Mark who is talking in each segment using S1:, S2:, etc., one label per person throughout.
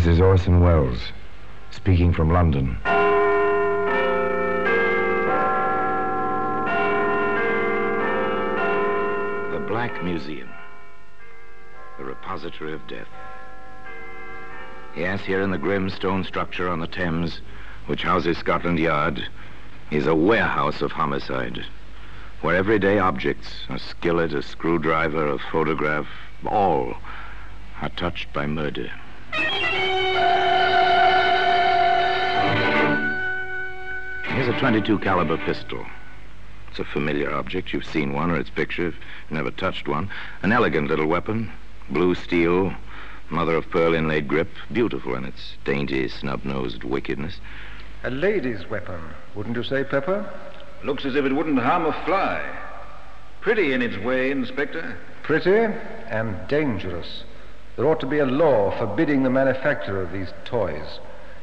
S1: This is Orson Welles, speaking from London.
S2: The Black Museum. The repository of death. Yes, here in the grim stone structure on the Thames, which houses Scotland Yard, is a warehouse of homicide, where everyday objects, a skillet, a screwdriver, a photograph, all are touched by murder. Here's a 22 caliber pistol. It's a familiar object. You've seen one or its picture. You've never touched one. An elegant little weapon. Blue steel, mother of pearl inlaid grip. Beautiful in its dainty, snub-nosed wickedness.
S3: A lady's weapon, wouldn't you say, Pepper?
S4: Looks as if it wouldn't harm a fly. Pretty in its way, Inspector.
S3: Pretty and dangerous. There ought to be a law forbidding the manufacture of these toys.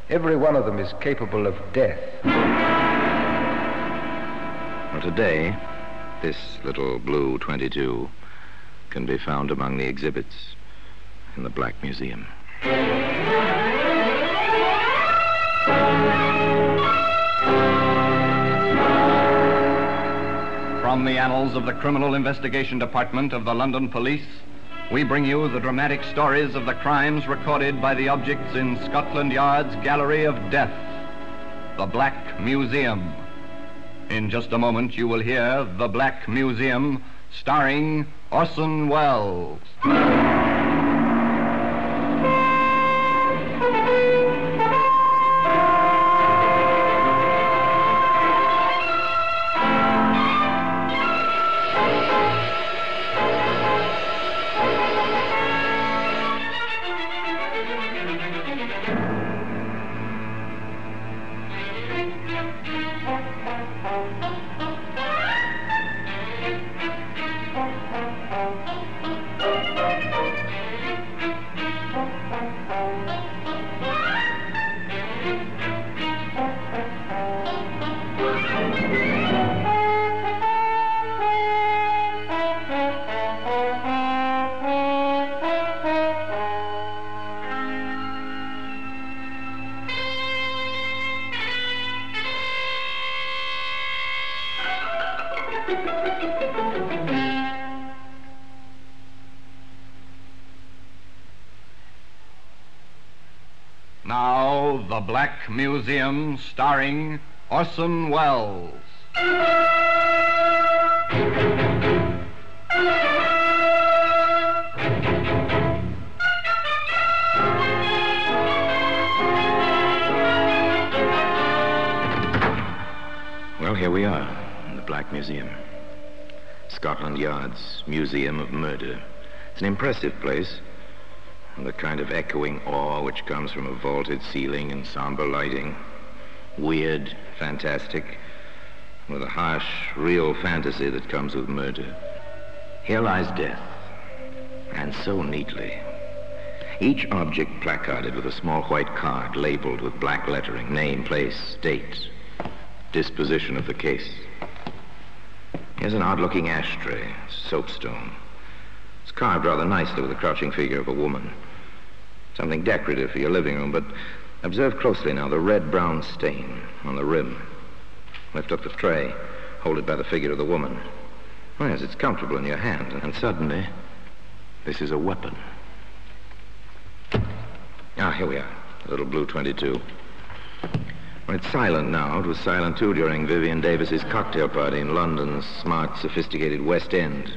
S3: Every one of them is capable of death.
S2: Well, today, this little blue 22 can be found among the exhibits in the Black Museum.
S5: From the annals of the Criminal Investigation Department of the London Police, we bring you the dramatic stories of the crimes recorded by the objects in Scotland Yard's Gallery of Death, the Black Museum. In just a moment, you will hear The Black Museum, starring Orson Welles. Now, The Black Museum, starring Orson Welles.
S2: Well, here we are in the Black Museum. Scotland Yard's Museum of Murder. It's an impressive place. The kind of echoing awe which comes from a vaulted ceiling and somber lighting. Weird, fantastic, with a harsh, real fantasy that comes with murder. Here lies death, and so neatly. Each object placarded with a small white card labeled with black lettering, name, place, date, disposition of the case. Here's an odd-looking ashtray, soapstone. It's carved rather nicely with the crouching figure of a woman. Something decorative for your living room, but observe closely now the red-brown stain on the rim. Lift up the tray, hold it by the figure of the woman. Oh, yes, it's comfortable in your hand, and suddenly, this is a weapon. Ah, here we are, the little blue 22. Well, it's silent now. It was silent, too, during Vivian Davis's cocktail party in London's smart, sophisticated West End.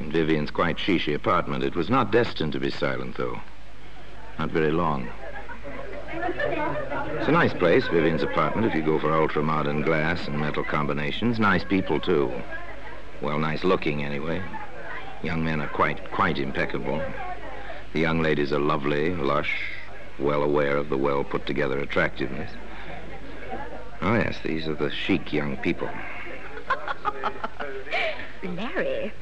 S2: In Vivian's quite shishy apartment. It was not destined to be silent, though. Not very long. It's a nice place, Vivian's apartment, if you go for ultra-modern glass and metal combinations. Nice people, too. Well, nice looking, anyway. Young men are quite, quite impeccable. The young ladies are lovely, lush, well aware of the well put together attractiveness. Oh, yes, these are the chic young people.
S6: Larry,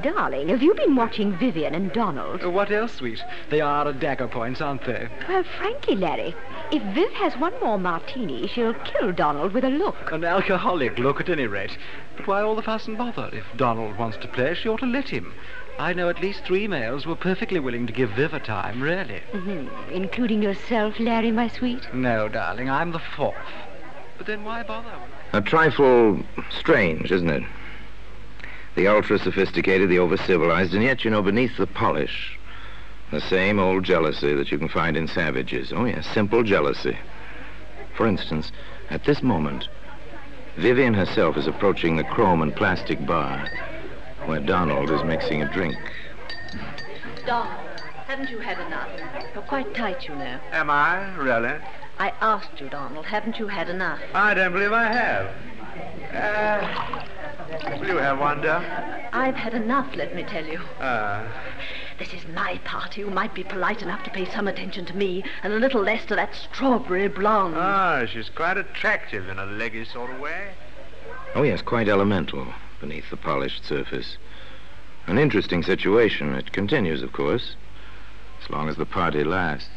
S6: darling, have you been watching Vivian and Donald?
S7: Uh, What else, sweet? They are at dagger points, aren't they?
S6: Well, frankly, Larry, if Viv has one more martini, she'll kill Donald with a look.
S7: An alcoholic look, at any rate. But why all the fuss and bother? If Donald wants to play, she ought to let him. I know at least three males who are perfectly willing to give Viv a time, really.
S6: Mhm. Including yourself, Larry, my sweet.
S7: No, darling, I'm the fourth. But then why bother?
S2: A trifle strange, isn't it? The ultra sophisticated, the over civilized, and yet, you know, beneath the polish, the same old jealousy that you can find in savages. Oh, yes, simple jealousy. For instance, at this moment, Vivian herself is approaching the chrome and plastic bar where Donald is mixing a drink.
S8: Donald, haven't you had enough? You're quite tight, you know.
S4: Am I? Really?
S8: I asked you, Donald, haven't you had enough?
S4: I don't believe I have. Uh, will you have one, dear?
S8: I've had enough, let me tell you.
S4: Uh,
S8: This is my party. You might be polite enough to pay some attention to me and a little less to that strawberry blonde.
S4: ah, she's quite attractive in a leggy sort of way.
S2: Oh, yes, quite elemental beneath the polished surface. An interesting situation. It continues, of course, as long as the party lasts.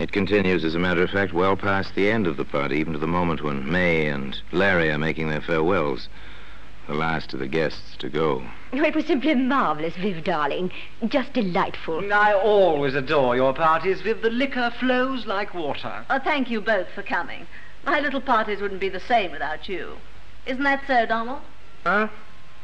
S2: It continues, as a matter of fact, well past the end of the party, even to the moment when May and Larry are making their farewells. The last of the guests to go.
S6: Oh, it was simply marvelous, Viv, darling. Just delightful.
S7: I always adore your parties, Viv. The liquor flows like water.
S8: Oh, thank you both for coming. My little parties wouldn't be the same without you. Isn't that so, Donald?
S4: Huh?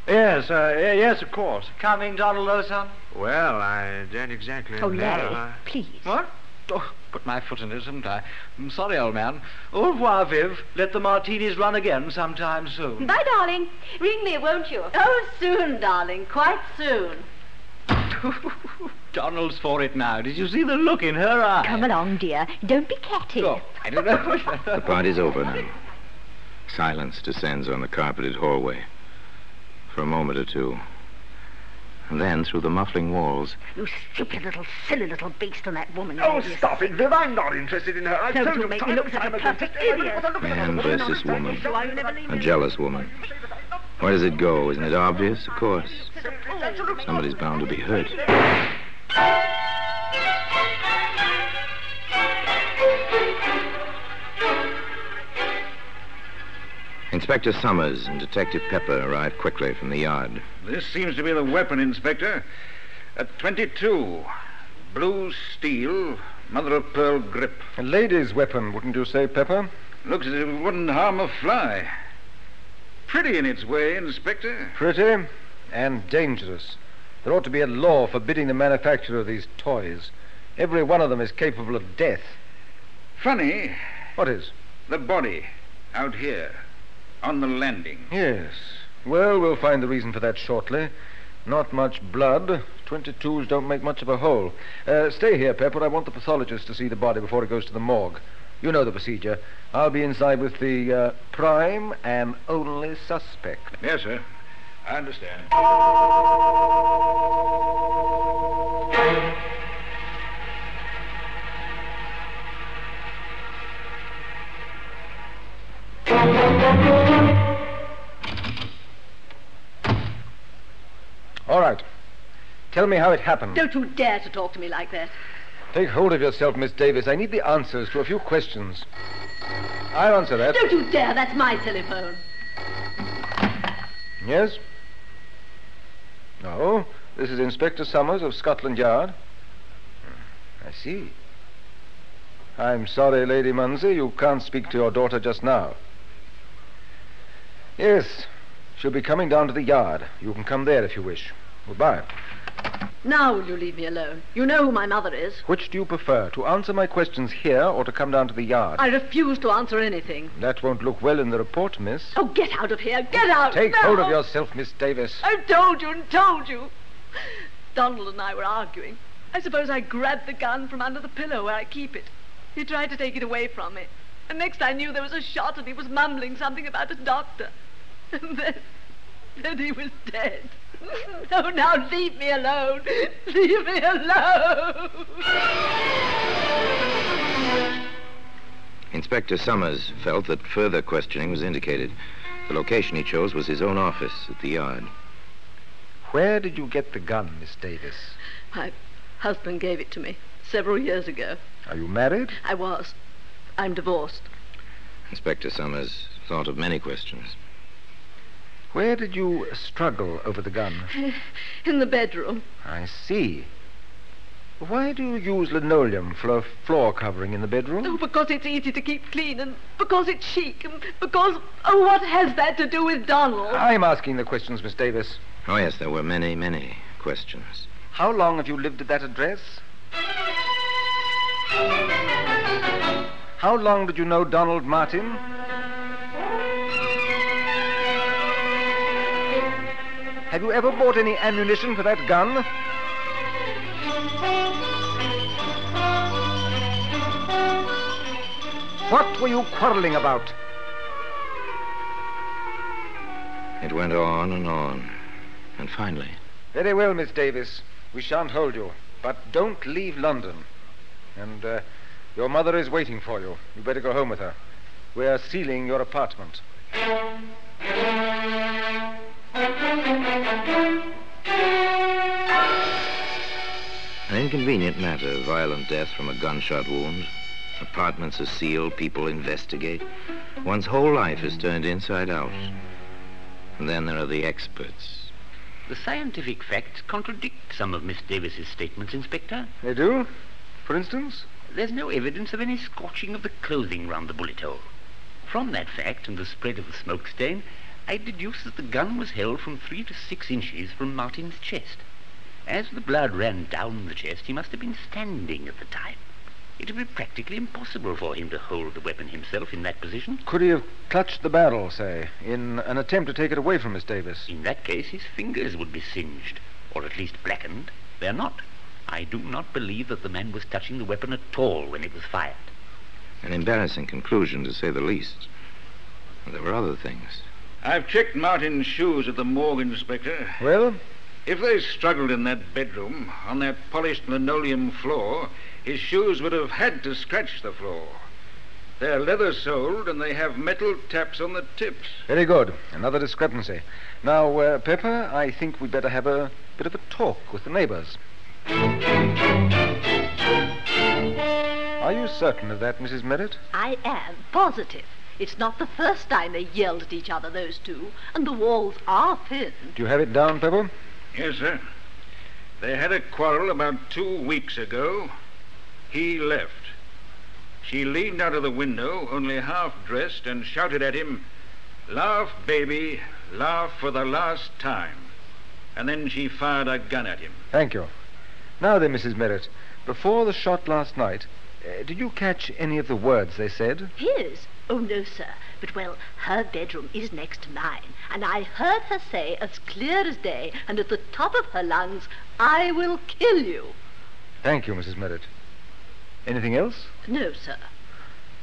S4: Yes, uh, y- yes, of course.
S7: Coming, Donald Oson?
S4: Well, I don't exactly
S6: Oh,
S4: know.
S6: Larry,
S4: I-
S6: please.
S7: What? Oh, put my foot in it, haven't I? I'm sorry, old man. Au revoir, Viv. Let the martinis run again sometime soon.
S6: Bye, darling. Ring me, won't you?
S8: Oh, soon, darling, quite soon.
S7: Donald's for it now. Did you see the look in her eye?
S6: Come along, dear. Don't be catty.
S7: Oh, I don't know.
S2: The party's over now. Silence descends on the carpeted hallway. For a moment or two. And then, through the muffling walls,
S8: You stupid little, silly little beast on that woman.
S4: Oh,
S8: you
S4: stop it, Viv. I'm not interested in her. I've
S8: Don't
S4: told
S8: you
S4: you
S8: make
S4: time
S8: me look
S4: and
S8: such
S4: time
S8: a perfect idiot.
S2: man versus woman.
S8: Why you never leave
S2: A jealous woman. Where does it go? Isn't it obvious? Of course. Somebody's bound to be hurt. Inspector Summers and Detective Pepper arrived quickly from the yard.
S4: This seems to be the weapon, Inspector. A 22. Blue steel, mother of pearl grip.
S3: A lady's weapon, wouldn't you say, Pepper?
S4: Looks as if it wouldn't harm a fly. Pretty in its way, Inspector.
S3: Pretty and dangerous. There ought to be a law forbidding the manufacture of these toys. Every one of them is capable of death.
S4: Funny,
S3: What is?
S4: the body out here on the landing.
S3: Yes. Well, we'll find the reason for that shortly. Not much blood. 22s don't make much of a hole. Uh, stay here, Pepper. I want the pathologist to see the body before it goes to the morgue. You know the procedure. I'll be inside with the uh, prime and only suspect.
S4: Yes, sir. I understand.
S3: All right. Tell me how it happened.
S8: Don't you dare to talk to me like that.
S3: Take hold of yourself, Miss Davis. I need the answers to a few questions. I'll answer that.
S8: Don't you dare. That's my telephone.
S3: Yes? No. This is Inspector Summers of Scotland Yard. I see. I'm sorry, Lady Munsey, you can't speak to your daughter just now. Yes, she'll be coming down to the yard. You can come there if you wish. Goodbye.
S8: Now will you leave me alone? You know who my mother is.
S3: Which do you prefer, to answer my questions here or to come down to the yard?
S8: I refuse to answer anything.
S3: That won't look well in the report, miss.
S8: Oh, get out of here. Get out.
S3: Take
S8: now.
S3: hold of yourself, Miss Davis.
S8: I've told you and told you. Donald and I were arguing. I suppose I grabbed the gun from under the pillow where I keep it. He tried to take it away from me. And next I knew there was a shot and he was mumbling something about a doctor. And then, then he was dead. Oh, now leave me alone. Leave me alone.
S2: Inspector Summers felt that further questioning was indicated. The location he chose was his own office at the yard.
S3: Where did you get the gun, Miss Davis?
S8: My husband gave it to me several years ago.
S3: Are you married?
S9: I was. I'm divorced.
S2: Inspector Summers thought of many questions.
S3: Where did you struggle over the gun?
S9: In the bedroom.
S3: I see. Why do you use linoleum for a floor covering in the bedroom?
S9: Oh, because it's easy to keep clean and because it's chic and because, oh, what has that to do with Donald?
S3: I'm asking the questions, Miss Davis.
S2: Oh, yes, there were many, many questions.
S3: How long have you lived at that address? How long did you know Donald Martin? Have you ever bought any ammunition for that gun? What were you quarreling about?
S2: It went on and on. And finally,
S3: Very well, Miss Davis. We shan't hold you. But don't leave London. And uh, your mother is waiting for you. You'd better go home with her. We're sealing your apartment.
S2: Inconvenient matter, violent death from a gunshot wound. Apartments are sealed, people investigate. One's whole life is turned inside out. And then there are the experts.
S10: The scientific facts contradict some of Miss Davis's statements, Inspector.
S3: They do? For instance?
S10: There's no evidence of any scorching of the clothing round the bullet hole. From that fact and the spread of the smoke stain, I deduce that the gun was held from three to six inches from Martin's chest. As the blood ran down the chest, he must have been standing at the time. It would be practically impossible for him to hold the weapon himself in that position.
S3: Could he have clutched the barrel, say, in an attempt to take it away from Miss Davis?
S10: In that case, his fingers would be singed, or at least blackened. They're not. I do not believe that the man was touching the weapon at all when it was fired.
S2: An embarrassing conclusion, to say the least. There were other things.
S4: I've checked Martin's shoes at the morgue, Inspector.
S3: Well,
S4: If they struggled in that bedroom, on that polished linoleum floor, his shoes would have had to scratch the floor. They're leather soled and they have metal taps on the tips.
S3: very good. Another discrepancy. Now, uh, Pepper, I think we'd better have a bit of a talk with the neighbors. Are you certain of that, Mrs. Merritt?
S8: I am positive. It's not the first time they yelled at each other, those two. And the walls are thin.
S3: Do you have it down, Pepper?
S4: Yes, sir. They had a quarrel about two weeks ago. He left. She leaned out of the window, only half dressed, and shouted at him, Laugh, baby, laugh for the last time. And then she fired a gun at him.
S3: Thank you. Now then, Mrs. Merritt, before the shot last night, uh, did you catch any of the words they said?
S8: His? Oh, no, sir. But, well, her bedroom is next to mine. And I heard her say, as clear as day, and at the top of her lungs, I will kill you.
S3: Thank you, Mrs. Merritt. Anything else?
S8: No, sir.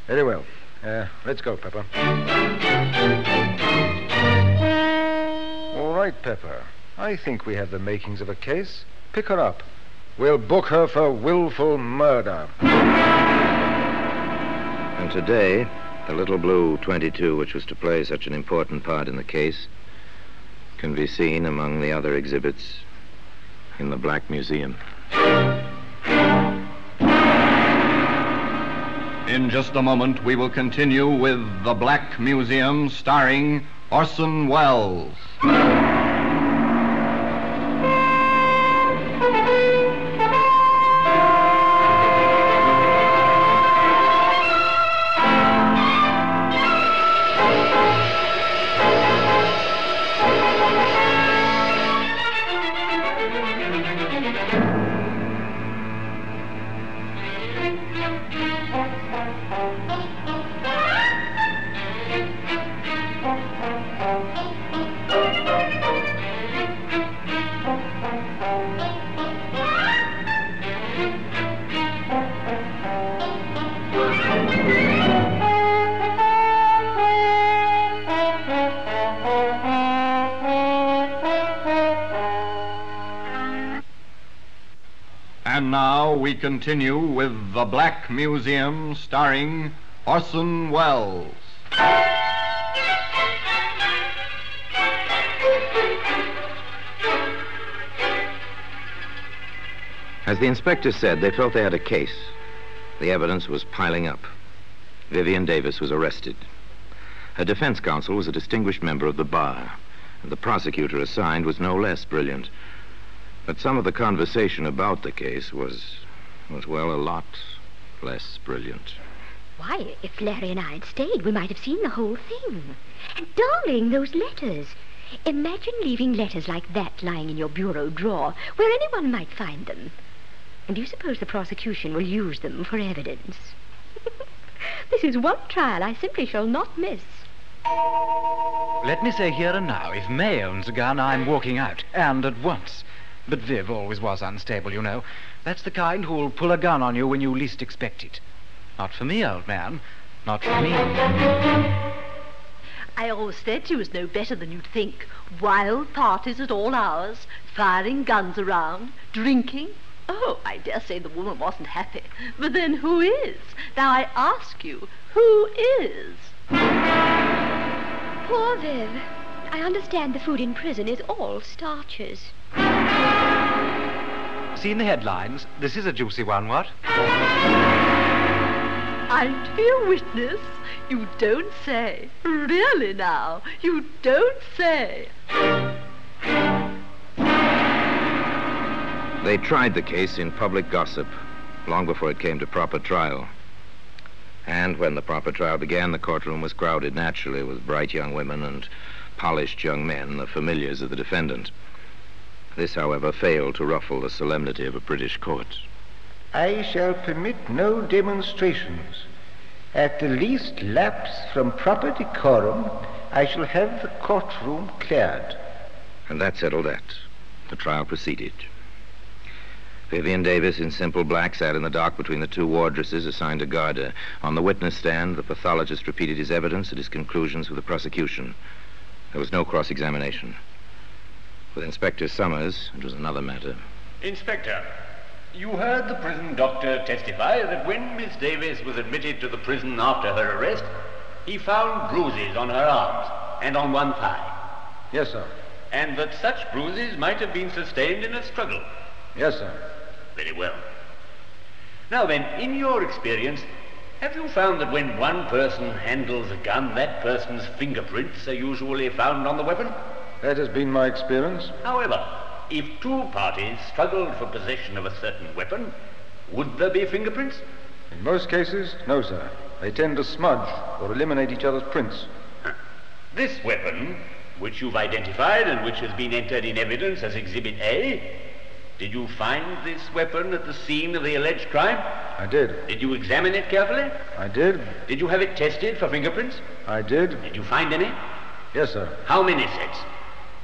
S3: Very well. Uh, let's go, Pepper. All right, Pepper. I think we have the makings of a case. Pick her up. We'll book her for willful murder.
S2: And today, the little blue 22, which was to play such an important part in the case, can be seen among the other exhibits in the Black Museum.
S5: In just a moment, we will continue with The Black Museum starring Orson Welles. Continue with The Black Museum starring Orson Welles.
S2: As the inspector said, they felt they had a case. The evidence was piling up. Vivian Davis was arrested. Her defense counsel was a distinguished member of the bar, and the prosecutor assigned was no less brilliant. But some of the conversation about the case was, was well, a lot less brilliant.
S11: Why, if Larry and I had stayed, we might have seen the whole thing. And darling, those letters. Imagine leaving letters like that lying in your bureau drawer, where anyone might find them. And do you suppose the prosecution will use them for evidence? this is one trial I simply shall not miss.
S7: Let me say here and now, if May owns a gun, I'm walking out, and at once. But Viv always was unstable, you know. That's the kind who'll pull a gun on you when you least expect it. Not for me, old man. Not for me.
S8: I always said she was no better than you'd think. Wild parties at all hours, firing guns around, drinking. Oh, I dare say the woman wasn't happy. But then who is? Now I ask you, who is?
S11: Poor Viv. I understand the food in prison is all starches.
S7: Seen the headlines? This is a juicy one, what?
S8: Aren't be a witness? You don't say. Really now, you don't say.
S2: They tried the case in public gossip long before it came to proper trial. And when the proper trial began, the courtroom was crowded naturally with bright young women and polished young men, the familiars of the defendant. This, however, failed to ruffle the solemnity of a British court.
S3: I shall permit no demonstrations. At the least lapse from proper decorum, I shall have the courtroom cleared.
S2: And that settled that. The trial proceeded. Vivian Davis, in simple black, sat in the dock between the two wardresses assigned to guard her. On the witness stand, the pathologist repeated his evidence and his conclusions for the prosecution. There was no cross examination. With Inspector Summers, it was another matter.
S10: Inspector, you heard the prison doctor testify that when Miss Davis was admitted to the prison after her arrest, he found bruises on her arms and on one thigh,
S12: Yes, sir.
S10: and that such bruises might have been sustained in a struggle.
S12: Yes, sir.
S10: Very well. Now then, in your experience, have you found that when one person handles a gun, that person's fingerprints are usually found on the weapon?
S12: That has been my experience.
S10: However, if two parties struggled for possession of a certain weapon, would there be fingerprints?
S12: In most cases, no, sir. They tend to smudge or eliminate each other's prints.
S10: This weapon, which you've identified and which has been entered in evidence as Exhibit A, did you find this weapon at the scene of the alleged crime?
S12: I did.
S10: Did you examine it carefully?
S12: I did.
S10: Did you have it tested for fingerprints?
S12: I did.
S10: Did you find any?
S12: Yes, sir.
S10: How many sets?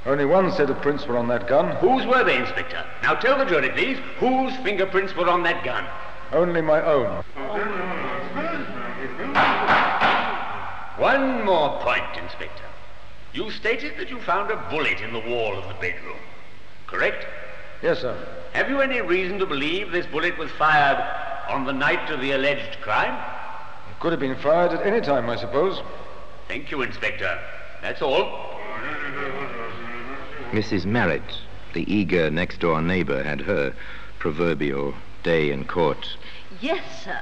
S12: Only one set of prints were on that gun.
S10: Whose were they, Inspector? Now tell the jury, please, whose fingerprints were on that gun?
S12: Only my own.
S10: One more point, Inspector. You stated that you found a bullet in the wall of the bedroom. Correct?
S12: Yes, sir.
S10: Have you any reason to believe this bullet was fired on the night of the alleged crime?
S12: It could have been fired at any time, I suppose.
S10: Thank you, Inspector. That's all.
S2: Mrs. Merritt, the eager next door neighbor, had her proverbial day in court.
S8: Yes, sir.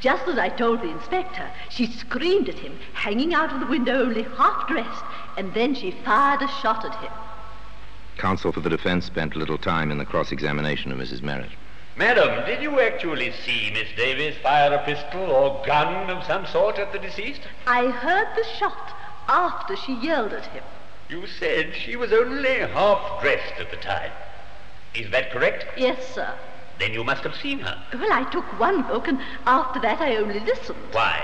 S8: Just as I told the inspector, she screamed at him, hanging out of the window only half dressed, and then she fired a shot at him.
S2: Counsel for the defense spent little time in the cross examination of Mrs. Merritt.
S10: Madam, did you actually see Miss Davis fire a pistol or gun of some sort at the deceased?
S8: I heard the shot after she yelled at him.
S10: You said she was only half dressed at the time. Is that correct?
S8: Yes, sir.
S10: Then you must have seen her.
S8: Well, I took one look, and after that I only listened.
S10: Why?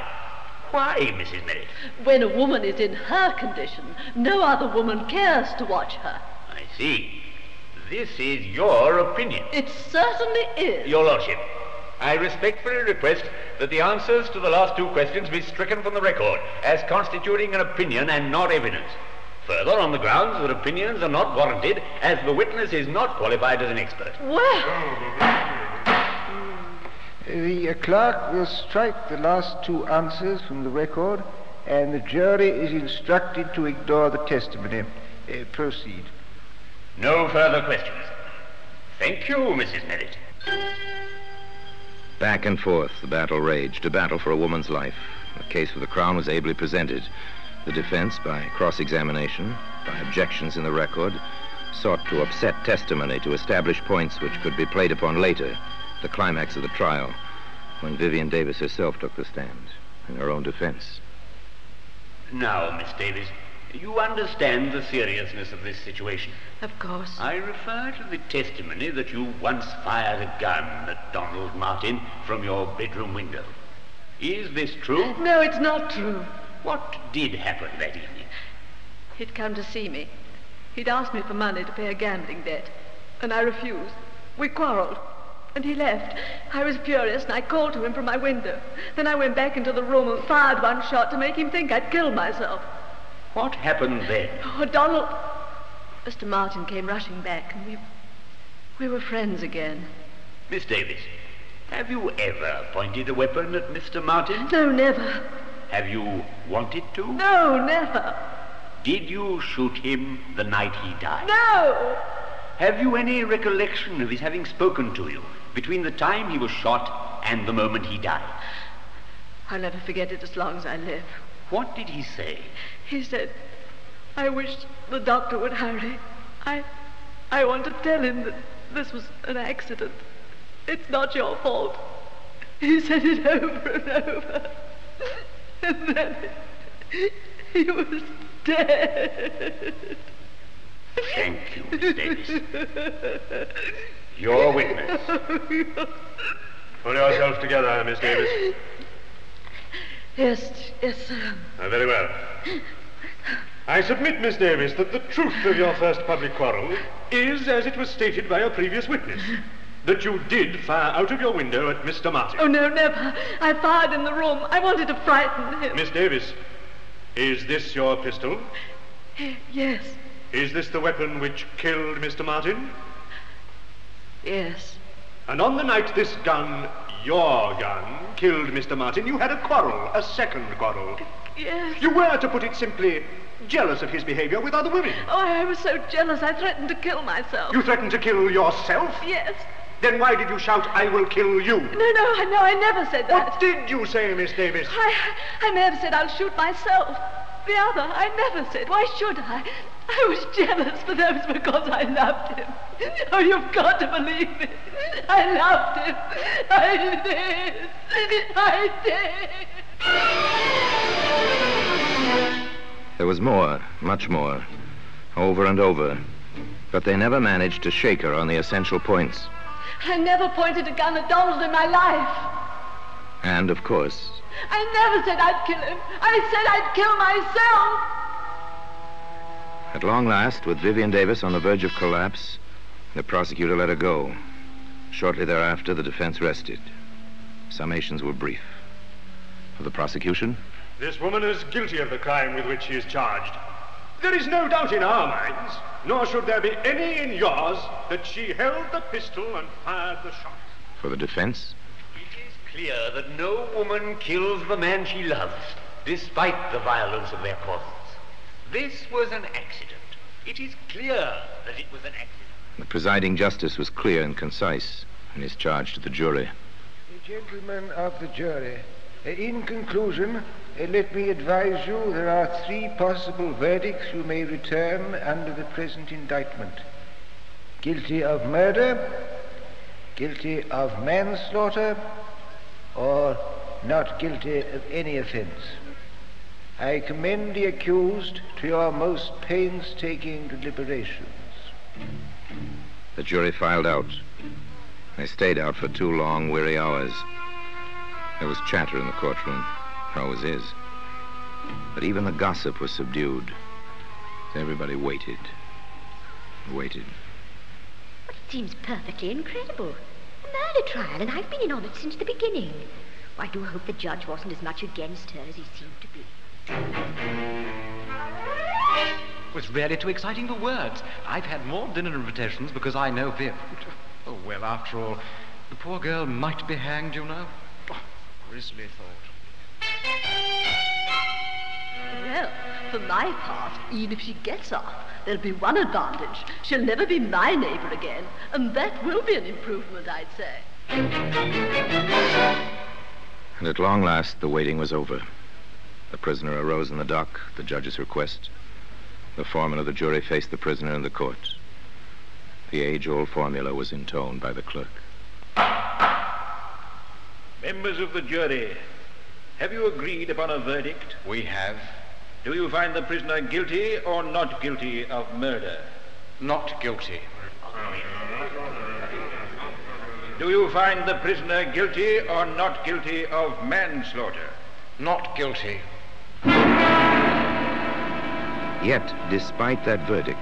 S10: Why, Mrs. Merritt?
S8: When a woman is in her condition, no other woman cares to watch her.
S10: I see. This is your opinion.
S8: It certainly is.
S10: Your Lordship, I respectfully request that the answers to the last two questions be stricken from the record as constituting an opinion and not evidence. Further, on the grounds that opinions are not warranted, as the witness is not qualified as an expert.
S8: Well,
S3: The uh, clerk will strike the last two answers from the record, and the jury is instructed to ignore the testimony. Uh, proceed.
S10: No further questions. Thank you, Mrs. Merritt.
S2: Back and forth, the battle raged, a battle for a woman's life. The case for the Crown was ably presented. The defense, by cross examination, by objections in the record, sought to upset testimony to establish points which could be played upon later, the climax of the trial, when Vivian Davis herself took the stand in her own defense.
S10: Now, Miss Davis, you understand the seriousness of this situation.
S8: Of course.
S10: I refer to the testimony that you once fired a gun at Donald Martin from your bedroom window. Is this true?
S8: No, it's not true.
S10: What did happen that evening?
S8: He'd come to see me. He'd asked me for money to pay a gambling debt, and I refused. We quarreled, and he left. I was furious, and I called to him from my window. Then I went back into the room and fired one shot to make him think I'd killed myself.
S10: What happened then?
S8: Oh, Donald. Mr. Martin came rushing back, and we. we were friends again.
S10: Miss Davis, have you ever pointed a weapon at Mr. Martin?
S8: No, never.
S10: Have you wanted to?
S8: No, never.
S10: Did you shoot him the night he died?
S8: No!
S10: Have you any recollection of his having spoken to you between the time he was shot and the moment he died?
S8: I'll never forget it as long as I live.
S10: What did he say?
S8: He said, I wish the doctor would hurry. I, I want to tell him that this was an accident. It's not your fault. He said it over and over. And then he was dead.
S10: Thank you, Miss Davis. Your witness.
S13: Pull yourself together, Miss Davis.
S8: Yes, yes, sir.
S13: Ah, very well. I submit, Miss Davis, that the truth of your first public quarrel is as it was stated by a previous witness. That you did fire out of your window at Mr. Martin.
S8: Oh, no, never. I fired in the room. I wanted to frighten him.
S13: Miss Davis, is this your pistol?
S8: Yes,
S13: Is this the weapon which killed Mr. Martin?
S8: yes.
S13: And on the night this gun, your gun, killed Mr. Martin, you had a quarrel, a second quarrel.
S8: Yes.
S13: You were, to put it simply, jealous of his behavior with other women.
S8: Oh, I was so jealous I threatened to kill myself.
S13: You threatened to kill yourself?
S8: Yes.
S13: Then why did you shout, I will kill you?
S8: No, no, I no, I never said that.
S13: What did you say, Miss Davis?
S8: I, I may have said I'll shoot myself. The other, I never said. Why should I? I was jealous, but that was because I loved him. Oh, you've got to believe me. I loved him. I did. I did.
S2: There was more, much more, over and over. But they never managed to shake her on the essential points.
S8: I never pointed a gun at Donald in my life.
S2: And, of course,
S8: I never said I'd kill him. I said I'd kill myself.
S2: at long last, with Vivian Davis on the verge of collapse, the prosecutor let her go. Shortly thereafter, the defense rested. Summations were brief. For the prosecution,
S13: This woman is guilty of the crime with which she is charged. There is no doubt in our minds, nor should there be any in yours, that she held the pistol and fired the shot.
S2: for the defense, It is
S10: Clear that no woman kills the man she loves, despite the violence of their causes. This was an accident. It is clear that it was an accident.
S2: the presiding justice was clear and concise in his charge to the jury.
S3: Gentlemen of the jury, in conclusion, let me advise you there are three possible verdicts you may return under the present indictment guilty of murder, guilty of manslaughter, or not guilty of any offense. I commend the accused to your most painstaking deliberations.
S2: The jury filed out. They stayed out for two long, weary hours. There was chatter in the courtroom. There always is. But even the gossip was subdued. Everybody waited. Waited.
S11: It seems perfectly incredible. A murder trial, and I've been in on it since the beginning. I do hope the judge wasn't as much against her as he seemed to be.
S7: It was really too exciting for words. I've had more dinner invitations because I know Viv. Oh, well, after all, the poor girl might be hanged, you know. Oh, grisly thought.
S14: Well, for my part, even if she gets off, there'll be one advantage. She'll never be my neighbor again, and that will be an improvement, I'd say.
S2: And at long last, the waiting was over. The prisoner arose in the dock, at the judge's request. The foreman of the jury faced the prisoner in the court. The age-old formula was intoned by the clerk.
S4: Members of the jury, have you agreed upon a verdict?
S7: We have.
S4: Do you find the prisoner guilty or not guilty of murder?
S7: Not guilty.
S4: Do you find the prisoner guilty or not guilty of manslaughter?
S7: Not guilty.
S2: Yet, despite that verdict,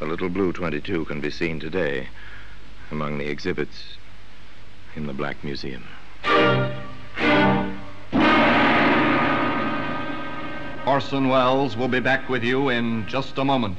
S2: the little blue 22 can be seen today among the exhibits in the Black Museum.
S5: Orson Welles will be back with you in just a moment.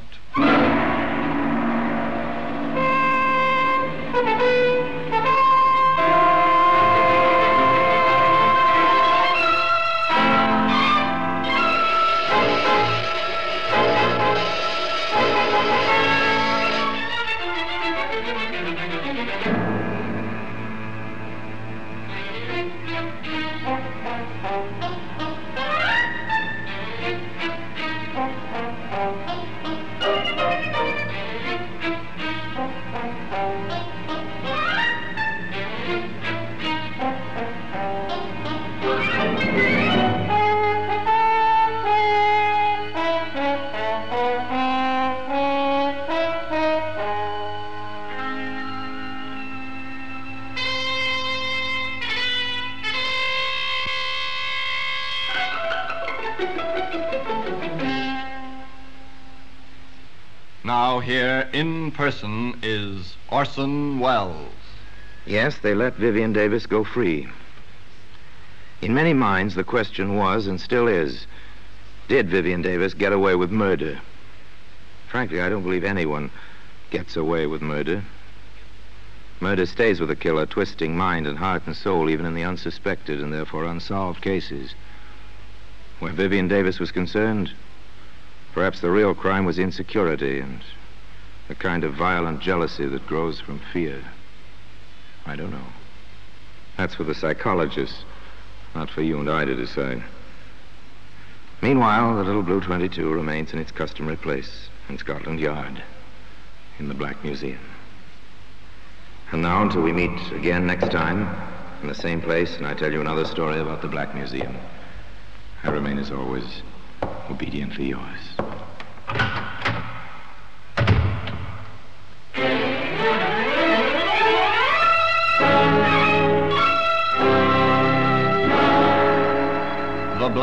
S5: Now, here in person is Orson Welles.
S2: Yes, they let Vivian Davis go free. In many minds, the question was, and still is, did Vivian Davis get away with murder? Frankly, I don't believe anyone gets away with murder. Murder stays with the killer, twisting mind and heart and soul, even in the unsuspected and therefore unsolved cases. Where Vivian Davis was concerned, perhaps the real crime was insecurity and the kind of violent jealousy that grows from fear. I don't know. That's for the psychologists, not for you and I to decide. Meanwhile, the little Blue 22 remains in its customary place in Scotland Yard, in the Black Museum. And now, until we meet again next time, in the same place, and I tell you another story about the Black Museum, I remain, as always, obediently yours.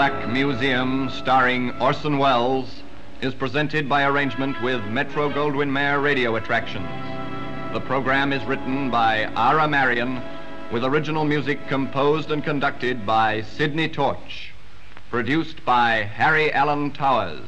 S5: Black Museum, starring Orson Welles, is presented by arrangement with Metro Goldwyn Mayer Radio Attractions. The program is written by Ira Marion, with original music composed and conducted by Sidney Torch. Produced by Harry Alan Towers.